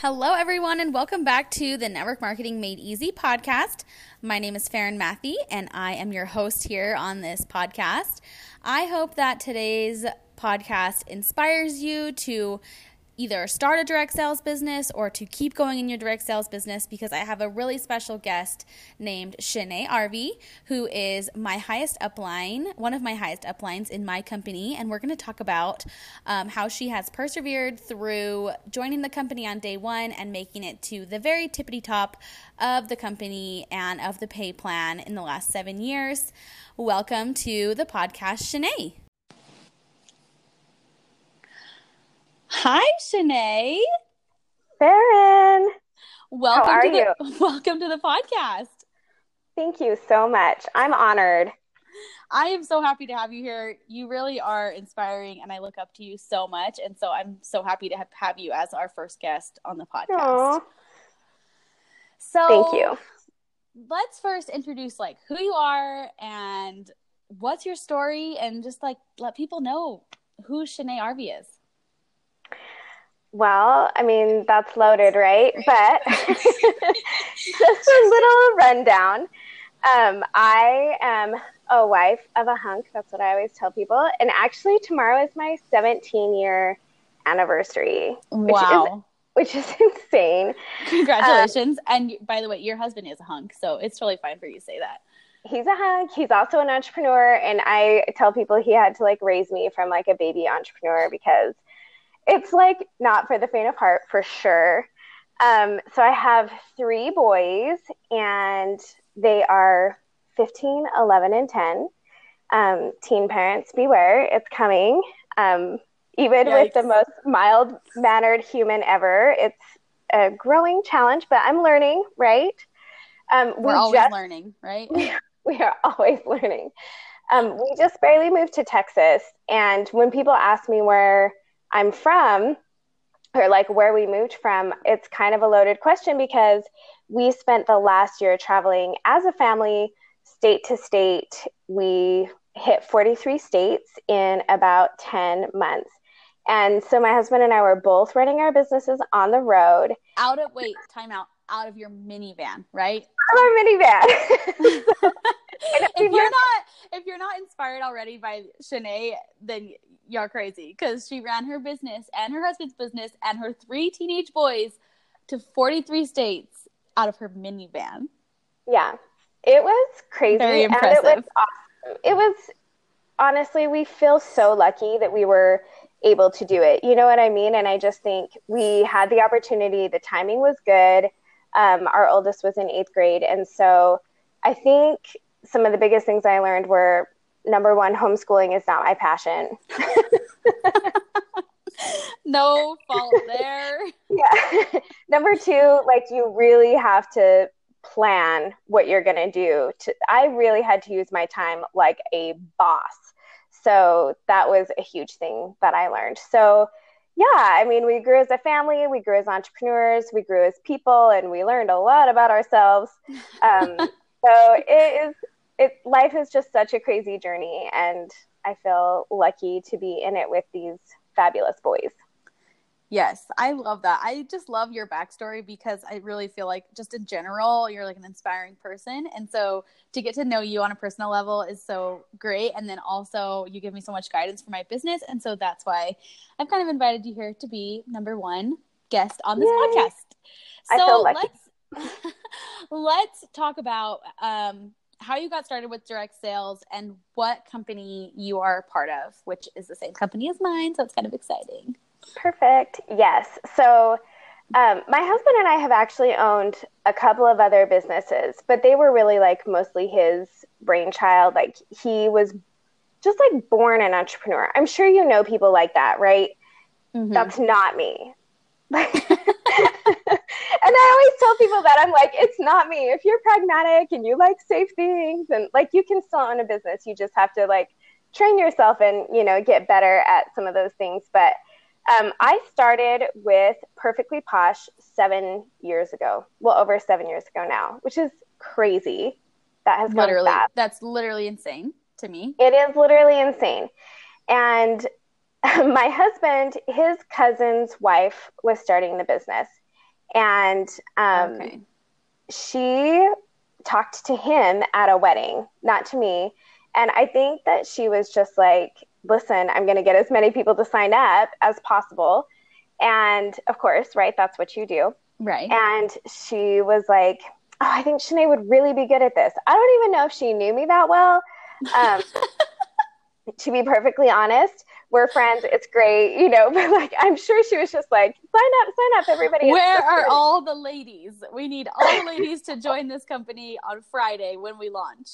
Hello, everyone, and welcome back to the Network Marketing Made Easy podcast. My name is Farron Matthew, and I am your host here on this podcast. I hope that today's podcast inspires you to either start a direct sales business or to keep going in your direct sales business because I have a really special guest named Shanae Arvey, who is my highest upline, one of my highest uplines in my company. And we're going to talk about um, how she has persevered through joining the company on day one and making it to the very tippity top of the company and of the pay plan in the last seven years. Welcome to the podcast, Shanae. Hi, Shanae. Farron. Welcome How are to the you? welcome to the podcast. Thank you so much. I'm honored. I am so happy to have you here. You really are inspiring, and I look up to you so much. And so I'm so happy to have, have you as our first guest on the podcast. Aw, So thank you. Let's first introduce like who you are and what's your story, and just like let people know who Shanae Arvey is. Well, I mean, that's loaded, right? But just a little rundown. Um, I am a wife of a hunk. That's what I always tell people. And actually, tomorrow is my 17 year anniversary, which is Wow! which is insane. Congratulations! and by the way, your husband is a hunk, so it's totally fine for you to say that. He's a hunk. He's also an entrepreneur, and I tell people he had to like raise me from like a baby entrepreneur because it's like not for the faint of heart for sure. Um, so I have three boys, and they are 15, 11, and 10. Um, teen parents, beware, it's coming. Um, even with the most mild mannered human ever, it's a growing challenge, but I'm learning, right? Um, We're we always just learning, right? we are always learning. Um, we just barely moved to Texas, and when people ask me where I'm from or like where we moved from, it's kind of a loaded question because we spent the last year traveling as a family, state to state. We hit 43 states in about 10 months. And so my husband and I were both running our businesses on the road. out of wait, time out. Out of your minivan, right? Out of Our minivan. if you're not if you're not inspired already by Shanae, then you're crazy because she ran her business and her husband's business and her three teenage boys to 43 states out of her minivan. Yeah, it was crazy. Very And it impressive. was awesome. It was honestly, we feel so lucky that we were able to do it. You know what I mean? And I just think we had the opportunity. The timing was good. Um, our oldest was in eighth grade, and so I think some of the biggest things I learned were number one, homeschooling is not my passion. No fault there. Yeah. Number two, like you really have to plan what you're going to do. To, I really had to use my time like a boss. So that was a huge thing that I learned. So, yeah, I mean, we grew as a family, we grew as entrepreneurs, we grew as people, and we learned a lot about ourselves. Um, so it is, it life is just such a crazy journey, and I feel lucky to be in it with these fabulous boys. Yes, I love that. I just love your backstory because I really feel like, just in general, you're like an inspiring person. And so to get to know you on a personal level is so great. And then also, you give me so much guidance for my business. And so that's why I've kind of invited you here to be number one guest on this Yay. podcast. I So feel lucky. let's let's talk about um, how you got started with direct sales and what company you are a part of, which is the same company as mine. So it's kind of exciting. Perfect. Yes. So, um, my husband and I have actually owned a couple of other businesses, but they were really like mostly his brainchild. Like he was just like born an entrepreneur. I'm sure you know people like that, right? Mhm. That's not me. and I always tell people that I'm like, it's not me. If you're pragmatic and you like safe things and like you can still own a business, you just have to like train yourself and, you know, get better at some of those things. But um, I started with Perfectly Posh seven years ago. Well, over seven years ago now, which is crazy. That has literally gone fast. that's literally insane to me It is literally insane. And my husband, his cousin's wife was starting the business. And um, okay. she talked to him at a wedding, not to me. And I think that she was just like, listen, I'm going to get as many people to sign up as possible. And of course, right, that's what you do. Right. And she was like, oh, I think Shanae would really be good at this. I don't even know if she knew me that well. Um, to be perfectly honest, we're friends. It's great, you know, but like, I'm sure she was just like, sign up, sign up, everybody. Where are all the ladies? We need all the ladies to join this company on Friday when we launch.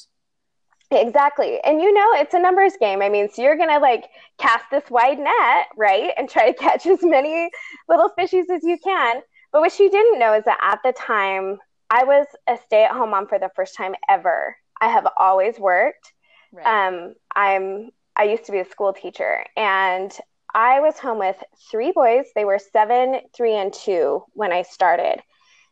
Exactly. And you know, it's a numbers game. I mean, so you're going to like cast this wide net, right? And try to catch as many little fishies as you can. But what she didn't know is that at the time, I was a stay at home mom for the first time ever. I have always worked. Right. Um, I'm I used to be a school teacher and I was home with three boys. They were seven, three, and two when I started.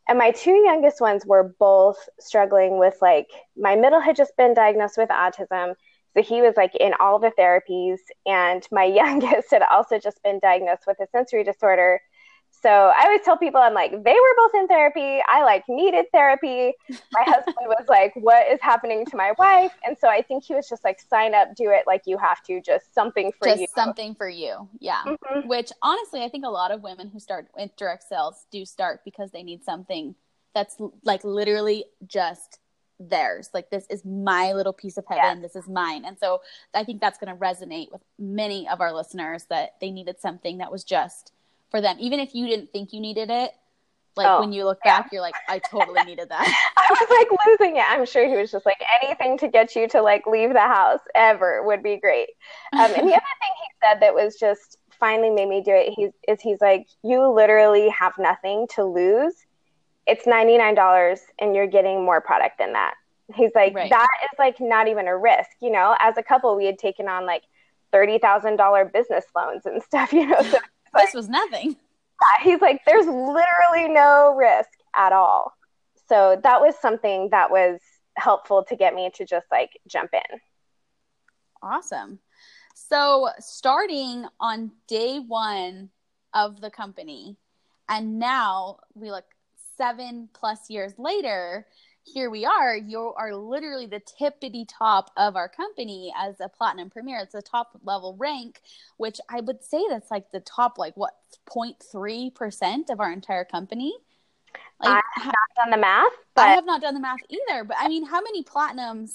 And my two youngest ones were both struggling with like my middle had just been diagnosed with autism. So he was like in all the therapies. And my youngest had also just been diagnosed with a sensory disorder. So I always tell people, I'm like, they were both in therapy. I like needed therapy. My husband was like, what is happening to my wife? And so I think he was just like, sign up, do it like you have to, just something for you. just you. something for you. Yeah. Mm-hmm. Which honestly, I think a lot of women who start with direct sales do start because they need something that's like literally just theirs. Like this is my little piece of heaven. This is mine. And so I think that's going to resonate with many of our listeners that they needed something that was just for them, even if you didn't think you needed it. Like oh, when you look back, you're like, I totally needed that. I was like losing it. I'm sure he was just like anything to get you to like leave the house ever would be great. Um, and the other thing he said that was just finally made me do it. He's is he's like, you literally have nothing to lose. It's ninety nine dollars, and you're getting more product than that. He's like, right. that is like not even a risk. You know, as a couple, we had taken on like thirty thousand dollar business loans and stuff. You know, so like, this was nothing. He's like, there's literally no risk at all. So that was something that was helpful to get me to just like jump in. Awesome. So starting on day one of the company, and now we look seven plus years later, here we are. You are literally the tippity top of our company as a platinum premier. It's a top level rank, which I would say that's like the top, like what, 0.3% of our entire company. Like, I have not done the math. But... I have not done the math either. But I mean, how many platinums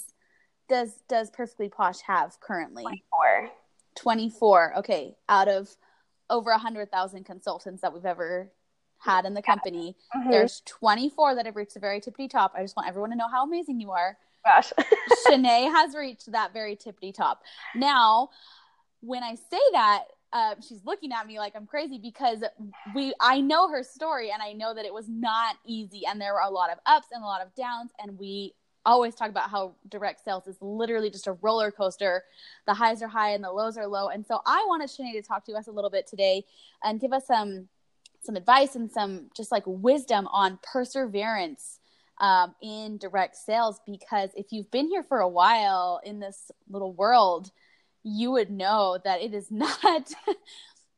does does Perfectly Posh have currently? 24. 24. Okay, out of over a hundred thousand consultants that we've ever had in the company. Mm-hmm. There's 24 that have reached the very tippity top. I just want everyone to know how amazing you are. Gosh. Shanae has reached that very tippity top. Now, when I say that, uh, she's looking at me like I'm crazy because we I know her story and I know that it was not easy and there were a lot of ups and a lot of downs and we always talk about how direct sales is literally just a roller coaster. The highs are high and the lows are low. And so I wanted Shanae to talk to us a little bit today and give us some some advice and some just like wisdom on perseverance um, in direct sales because if you've been here for a while in this little world, you would know that it is not.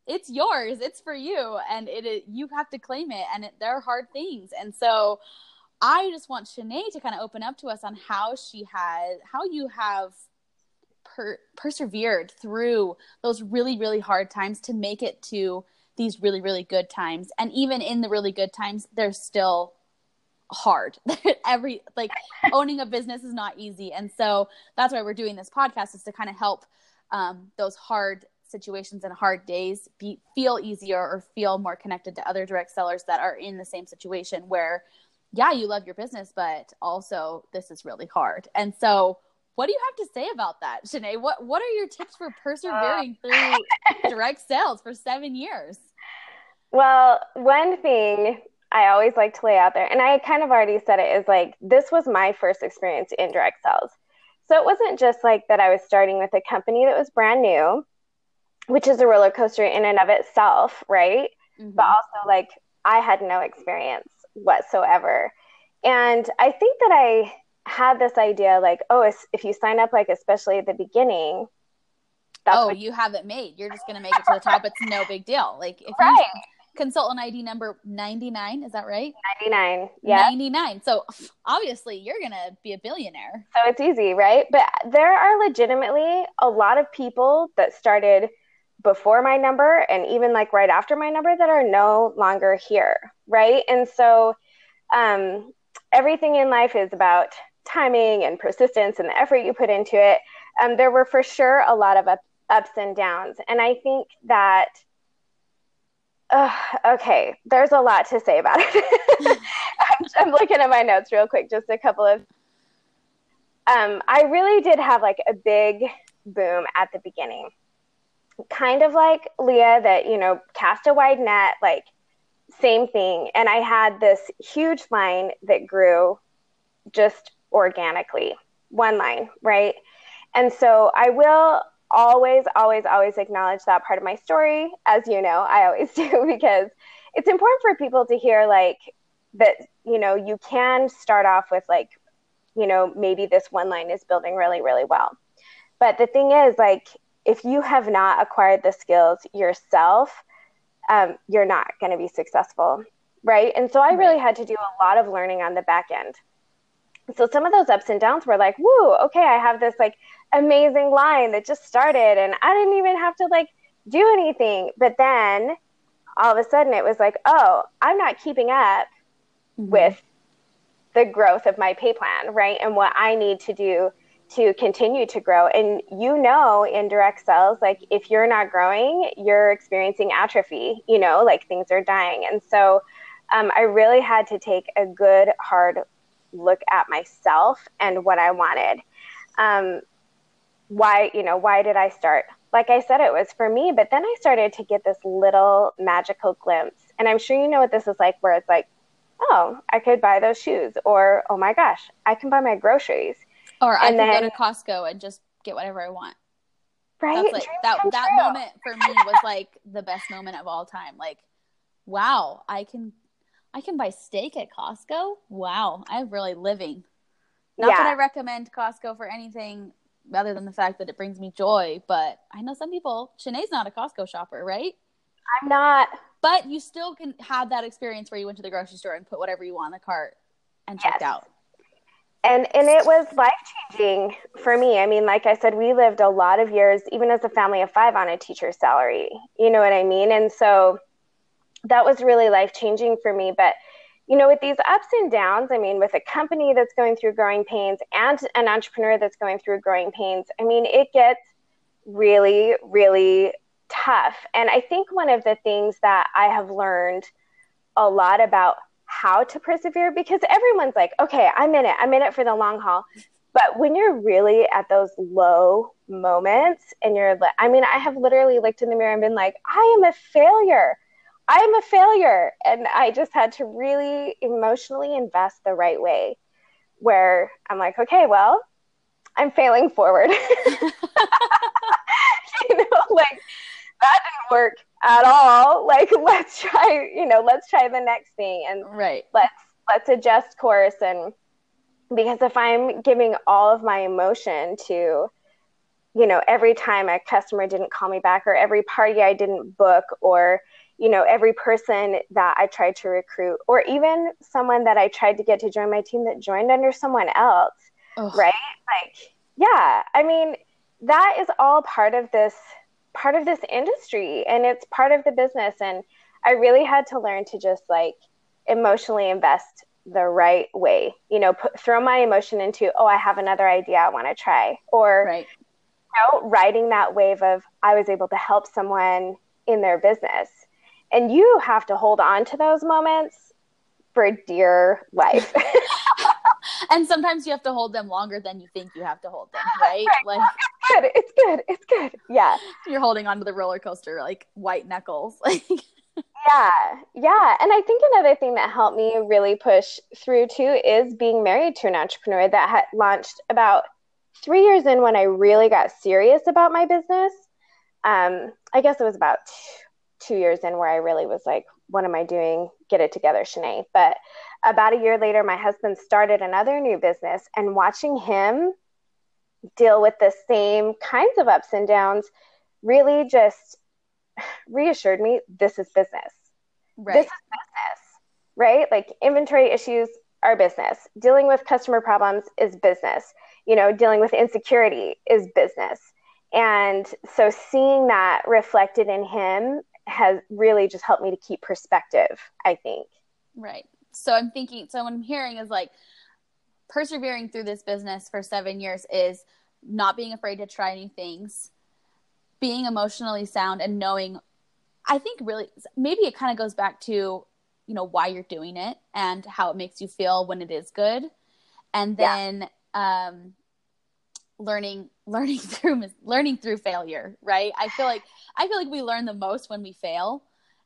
it's yours. It's for you, and it you have to claim it. And it, there are hard things, and so I just want Shanae to kind of open up to us on how she has, how you have per- persevered through those really, really hard times to make it to these really really good times and even in the really good times they're still hard every like owning a business is not easy and so that's why we're doing this podcast is to kind of help um, those hard situations and hard days be feel easier or feel more connected to other direct sellers that are in the same situation where yeah you love your business but also this is really hard and so what do you have to say about that Shanae? what what are your tips for persevering uh. through direct sales for seven years well, one thing I always like to lay out there, and I kind of already said it, is like this was my first experience in direct sales. So it wasn't just like that I was starting with a company that was brand new, which is a roller coaster in and of itself, right? Mm-hmm. But also like I had no experience whatsoever. And I think that I had this idea like, oh, if you sign up, like, especially at the beginning, oh, you have it made. You're just going to make it to the top. It's no big deal. Like, if right. you consultant ID number 99. Is that right? 99. Yeah. 99. So obviously you're going to be a billionaire. So it's easy, right? But there are legitimately a lot of people that started before my number and even like right after my number that are no longer here, right? And so um, everything in life is about timing and persistence and the effort you put into it. Um, there were for sure a lot of up, ups and downs. And I think that uh, okay, there's a lot to say about it. I'm, I'm, looking at my notes real quick, just a couple of. Um, I really did have like a big boom at the beginning, kind of like Leah, that you know, cast a wide net, like same thing. And I had this huge line that grew just organically, one line, right? And so I will always, always, always acknowledge that part of my story, as you know, I always do, because it's important for people to hear like that, you know, you can start off with like, you know, maybe this one line is building really, really well. But the thing is, like, if you have not acquired the skills yourself, um, you're not going to be successful. Right. And so I really had to do a lot of learning on the back end. So some of those ups and downs were like, woo, okay, I have this like amazing line that just started and I didn't even have to like do anything. But then all of a sudden it was like, oh, I'm not keeping up mm-hmm. with the growth of my pay plan, right? And what I need to do to continue to grow. And you know, in direct sales, like if you're not growing, you're experiencing atrophy, you know, like things are dying. And so um, I really had to take a good, hard look at myself and what I wanted. Um, why, you know, why did I start? Like I said, it was for me, but then I started to get this little magical glimpse. And I'm sure you know what this is like, where it's like, oh, I could buy those shoes, or oh my gosh, I can buy my groceries. Or I can then, go to Costco and just get whatever I want. Right. Like, that that true. moment for me was like the best moment of all time. Like, wow, I can I can buy steak at Costco. Wow, I'm really living. Not yeah. that I recommend Costco for anything other than the fact that it brings me joy, but I know some people. Shanae's not a Costco shopper, right? I'm not. But you still can have that experience where you went to the grocery store and put whatever you want in the cart and checked yes. out. And and it was life changing for me. I mean, like I said, we lived a lot of years, even as a family of five, on a teacher's salary. You know what I mean? And so that was really life changing for me. But, you know, with these ups and downs, I mean, with a company that's going through growing pains and an entrepreneur that's going through growing pains, I mean, it gets really, really tough. And I think one of the things that I have learned a lot about how to persevere because everyone's like, okay, I'm in it, I'm in it for the long haul. But when you're really at those low moments and you're, I mean, I have literally looked in the mirror and been like, I am a failure. I'm a failure. And I just had to really emotionally invest the right way where I'm like, okay, well, I'm failing forward. you know, like that didn't work at all. Like let's try, you know, let's try the next thing and right. let's let's adjust course and because if I'm giving all of my emotion to you know, every time a customer didn't call me back or every party I didn't book or you know, every person that I tried to recruit, or even someone that I tried to get to join my team that joined under someone else, Ugh. right? Like, yeah, I mean, that is all part of this part of this industry and it's part of the business and I really had to learn to just like emotionally invest the right way. You know, put, throw my emotion into, oh, I have another idea I want to try, or right. you know, riding that wave of I was able to help someone in their business and you have to hold on to those moments for dear life. and sometimes you have to hold them longer than you think you have to hold them, right? Like it's good, it's good, it's good. Yeah. You're holding onto the roller coaster like white knuckles. Like yeah, yeah. And I think another thing that helped me really push through too is being married to an entrepreneur that had launched about three years in when I really got serious about my business. Um, I guess it was about two years in where I really was like, what am I doing? Get it together, Shanae. But about a year later, my husband started another new business, and watching him deal with the same kinds of ups and downs really just reassured me this is business. Right. This is business, right? Like inventory issues are business. Dealing with customer problems is business. You know, dealing with insecurity is business. And so seeing that reflected in him has really just helped me to keep perspective, I think. Right. So I'm thinking, so what I'm hearing is like persevering through this business for seven years is not being afraid to try new things, being emotionally sound, and knowing. I think really, maybe it kind of goes back to, you know, why you're doing it and how it makes you feel when it is good. And then, yeah. um, learning learning through learning through failure right? I feel like i feel like we learn the most when we fail.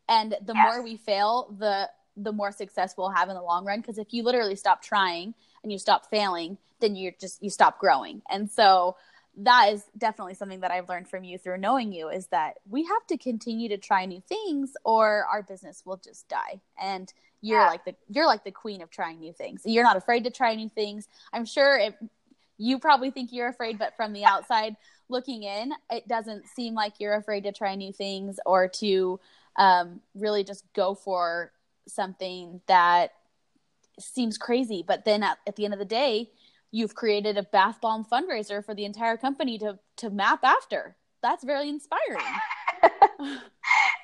And the yes. more we fail the the more success we'll have in the long run. Because if you literally stop trying and you stop failing then you're just you stop growing. And so that is definitely something that i've learned from you through knowing you is that we have to continue to try new things or our business will just die. And you're yeah. like the you're like the queen of trying new things. You're not afraid to try new things. I'm sure it you probably think you're afraid, but from the outside looking in, it doesn't seem like you're afraid to try new things or to um, really just go for something that seems crazy. But then at, at the end of the day, you've created a bath bomb fundraiser for the entire company to to map after. That's very inspiring. well,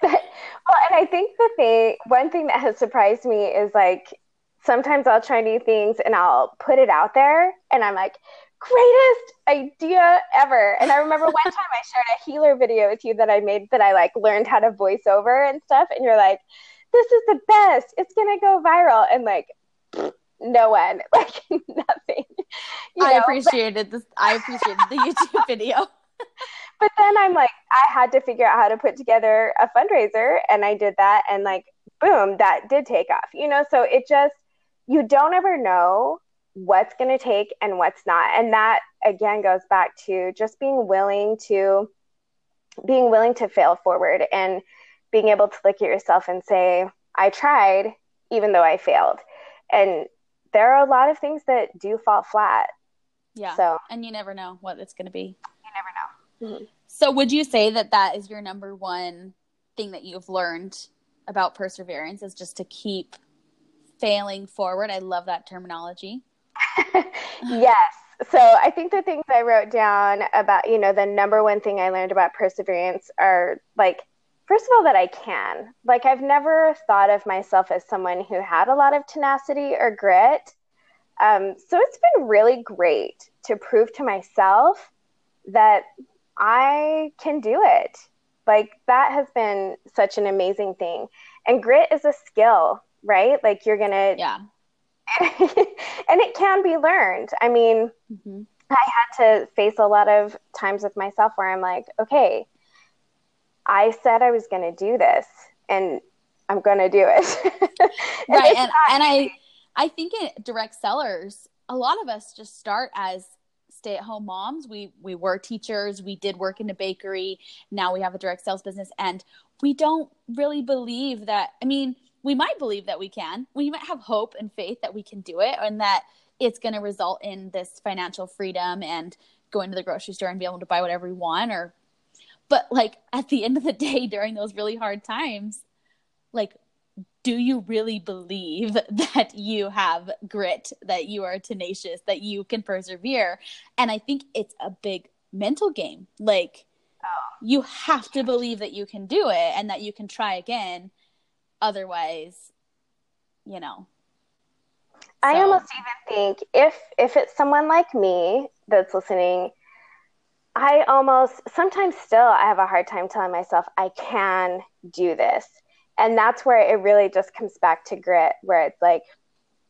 and I think the thing, one thing that has surprised me is like sometimes I'll try new things and I'll put it out there and I'm like, greatest idea ever. And I remember one time I shared a healer video with you that I made that I like learned how to voice over and stuff. And you're like, this is the best. It's going to go viral. And like, no one, like nothing. You I appreciated this. I appreciated the YouTube video. but then I'm like, I had to figure out how to put together a fundraiser. And I did that. And like, boom, that did take off, you know? So it just, you don't ever know what's going to take and what's not. And that again goes back to just being willing to being willing to fail forward and being able to look at yourself and say, I tried even though I failed. And there are a lot of things that do fall flat. Yeah. So, and you never know what it's going to be. You never know. Mm-hmm. So, would you say that that is your number one thing that you've learned about perseverance is just to keep failing forward. I love that terminology. yes. So I think the things I wrote down about, you know, the number one thing I learned about perseverance are like, first of all, that I can. Like, I've never thought of myself as someone who had a lot of tenacity or grit. Um, so it's been really great to prove to myself that I can do it. Like, that has been such an amazing thing. And grit is a skill right? Like you're gonna yeah. and it can be learned. I mean, mm-hmm. I had to face a lot of times with myself where I'm like, okay, I said I was going to do this, and I'm going to do it. and right, and and I I think it direct sellers. A lot of us just start as stay at home moms. We we were teachers. We did work in a bakery. Now we have a direct sales business, and we don't really believe that. I mean we might believe that we can. We might have hope and faith that we can do it and that it's going to result in this financial freedom and going to the grocery store and be able to buy whatever we want or but like at the end of the day during those really hard times like do you really believe that you have grit that you are tenacious that you can persevere and i think it's a big mental game like oh. you have to believe that you can do it and that you can try again otherwise you know. I almost even think if if it's someone like me that's listening i almost sometimes still i have a hard time telling myself i can do this. And that's where it really just comes back to grit where it's like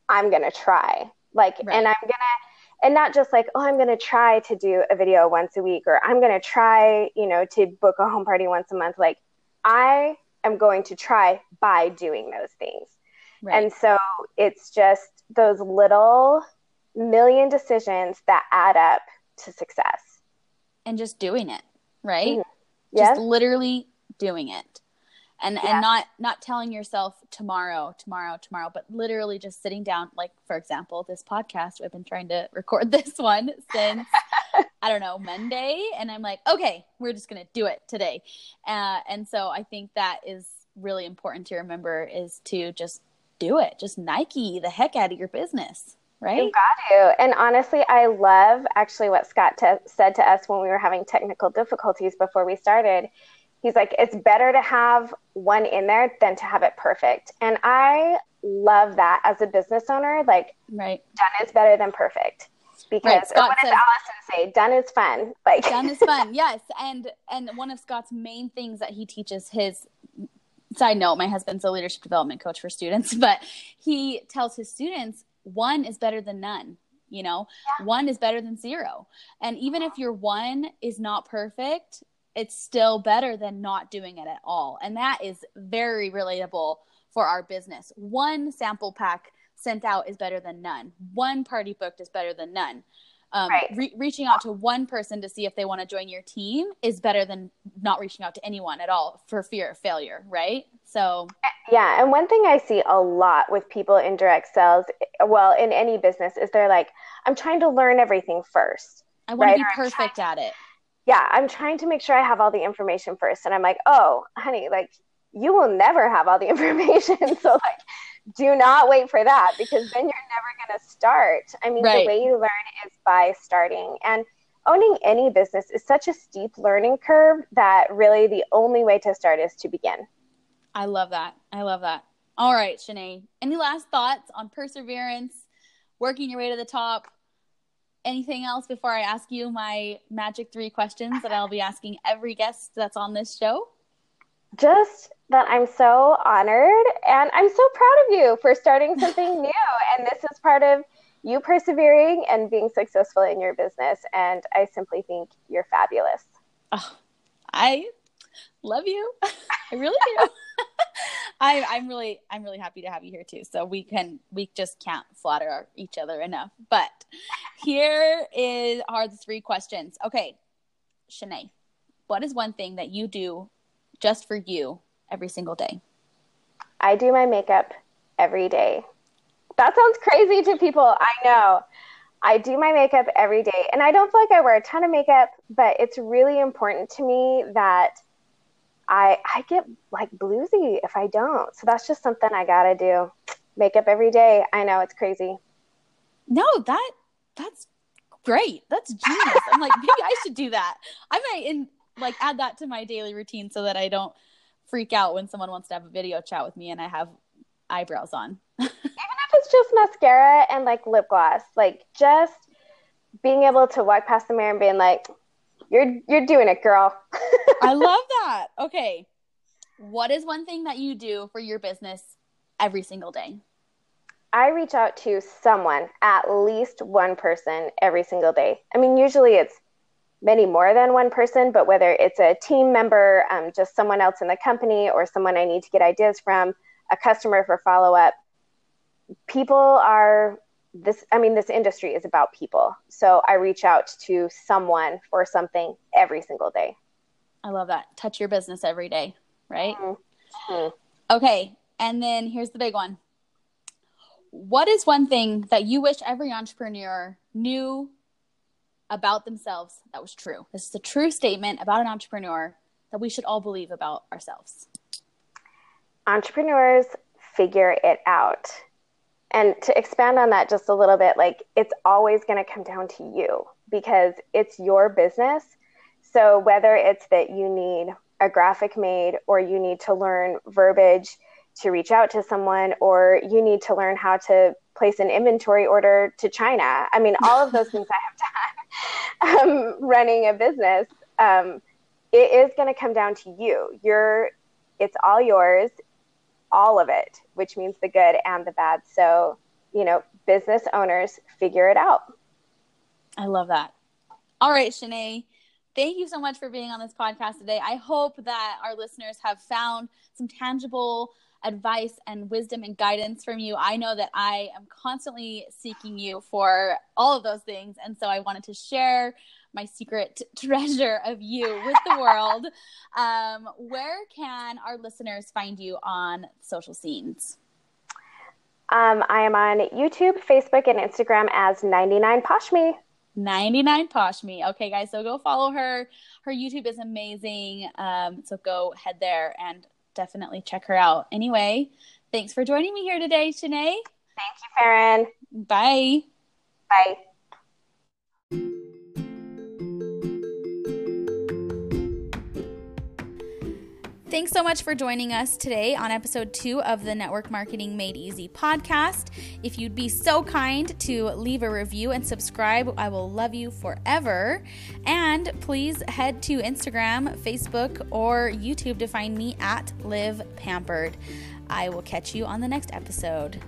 i'm gonna try. Like right. and i'm gonna and not just like oh i'm going to try to do a video once a week or i'm going to try you know to book a home party once a month. Like i am going to try by doing those things. Right. And so it's just those little million decisions that add up to success. And just doing it, right? Mm-hmm. Yeah. Just literally doing it. And yeah. and not not telling yourself tomorrow, tomorrow, tomorrow, but literally just sitting down like for example, this podcast, I've been trying to record this one since I don't know, Monday. And I'm like, okay, we're just going to do it today. Uh, and so I think that is really important to remember is to just do it. Just Nike the heck out of your business, right? You got to. And honestly, I love actually what Scott te- said to us when we were having technical difficulties before we started. He's like, it's better to have one in there than to have it perfect. And I love that as a business owner. Like, right. done is better than perfect because right, Scott what does Allison say? Done is fun. Like done is fun. Yes, and and one of Scott's main things that he teaches his side note, my husband's a leadership development coach for students, but he tells his students one is better than none. You know, yeah. one is better than zero. And even if your one is not perfect, it's still better than not doing it at all. And that is very relatable for our business. One sample pack sent out is better than none. One party booked is better than none. Um, right. re- reaching out to one person to see if they want to join your team is better than not reaching out to anyone at all for fear of failure, right? So, yeah. And one thing I see a lot with people in direct sales, well, in any business, is they're like, I'm trying to learn everything first. I want right? to be perfect at it. Yeah. I'm trying to make sure I have all the information first. And I'm like, oh, honey, like, you will never have all the information. so, like, do not wait for that because then you're never going to start. I mean, right. the way you learn is by starting. And owning any business is such a steep learning curve that really the only way to start is to begin. I love that. I love that. All right, Shanae, any last thoughts on perseverance, working your way to the top? Anything else before I ask you my magic three questions that I'll be asking every guest that's on this show? Just that I'm so honored and I'm so proud of you for starting something new. And this is part of you persevering and being successful in your business. And I simply think you're fabulous. Oh, I love you. I really do. I, I'm really, I'm really happy to have you here too. So we can, we just can't flatter each other enough. But here is are the three questions. Okay, Shanae, what is one thing that you do just for you every single day? I do my makeup every day. That sounds crazy to people. I know. I do my makeup every day, and I don't feel like I wear a ton of makeup, but it's really important to me that I I get like bluesy if I don't. So that's just something I gotta do. Makeup every day. I know it's crazy. No, that that's great. That's genius. I'm like, maybe I should do that. I might in like add that to my daily routine so that I don't freak out when someone wants to have a video chat with me and I have eyebrows on. Even if it's just mascara and like lip gloss, like just being able to walk past the mirror and being like, "You're you're doing it, girl." I love that. Okay, what is one thing that you do for your business every single day? I reach out to someone, at least one person every single day. I mean, usually it's many more than one person, but whether it's a team member, um, just someone else in the company, or someone I need to get ideas from, a customer for follow up, people are this. I mean, this industry is about people. So I reach out to someone for something every single day. I love that. Touch your business every day, right? Mm-hmm. Okay. And then here's the big one. What is one thing that you wish every entrepreneur knew about themselves that was true. This is a true statement about an entrepreneur that we should all believe about ourselves. Entrepreneurs figure it out. And to expand on that just a little bit, like it's always going to come down to you because it's your business. So whether it's that you need a graphic made or you need to learn verbiage to reach out to someone or you need to learn how to place an inventory order to China. I mean, all of those things I have done um, running a business. Um, it is going to come down to you. You're, it's all yours, all of it, which means the good and the bad. So, you know, business owners figure it out. I love that. All right, Shanae thank you so much for being on this podcast today. I hope that our listeners have found some tangible advice and wisdom and guidance from you. I know that I am constantly seeking you for all of those things. And so I wanted to share my secret treasure of you with the world. um, where can our listeners find you on social scenes? Um, I am on YouTube, Facebook, and Instagram as 99 Poshme. 99 Poshme. Okay, guys, so go follow her. Her YouTube is amazing. Um, so go head there and definitely check her out. Anyway, thanks for joining me here today, Shanae. Thank you, Farron. Bye. Bye. Thanks so much for joining us today on episode two of the Network Marketing Made Easy podcast. If you'd be so kind to leave a review and subscribe, I will love you forever. And please head to Instagram, Facebook, or YouTube to find me at Live Pampered. I will catch you on the next episode.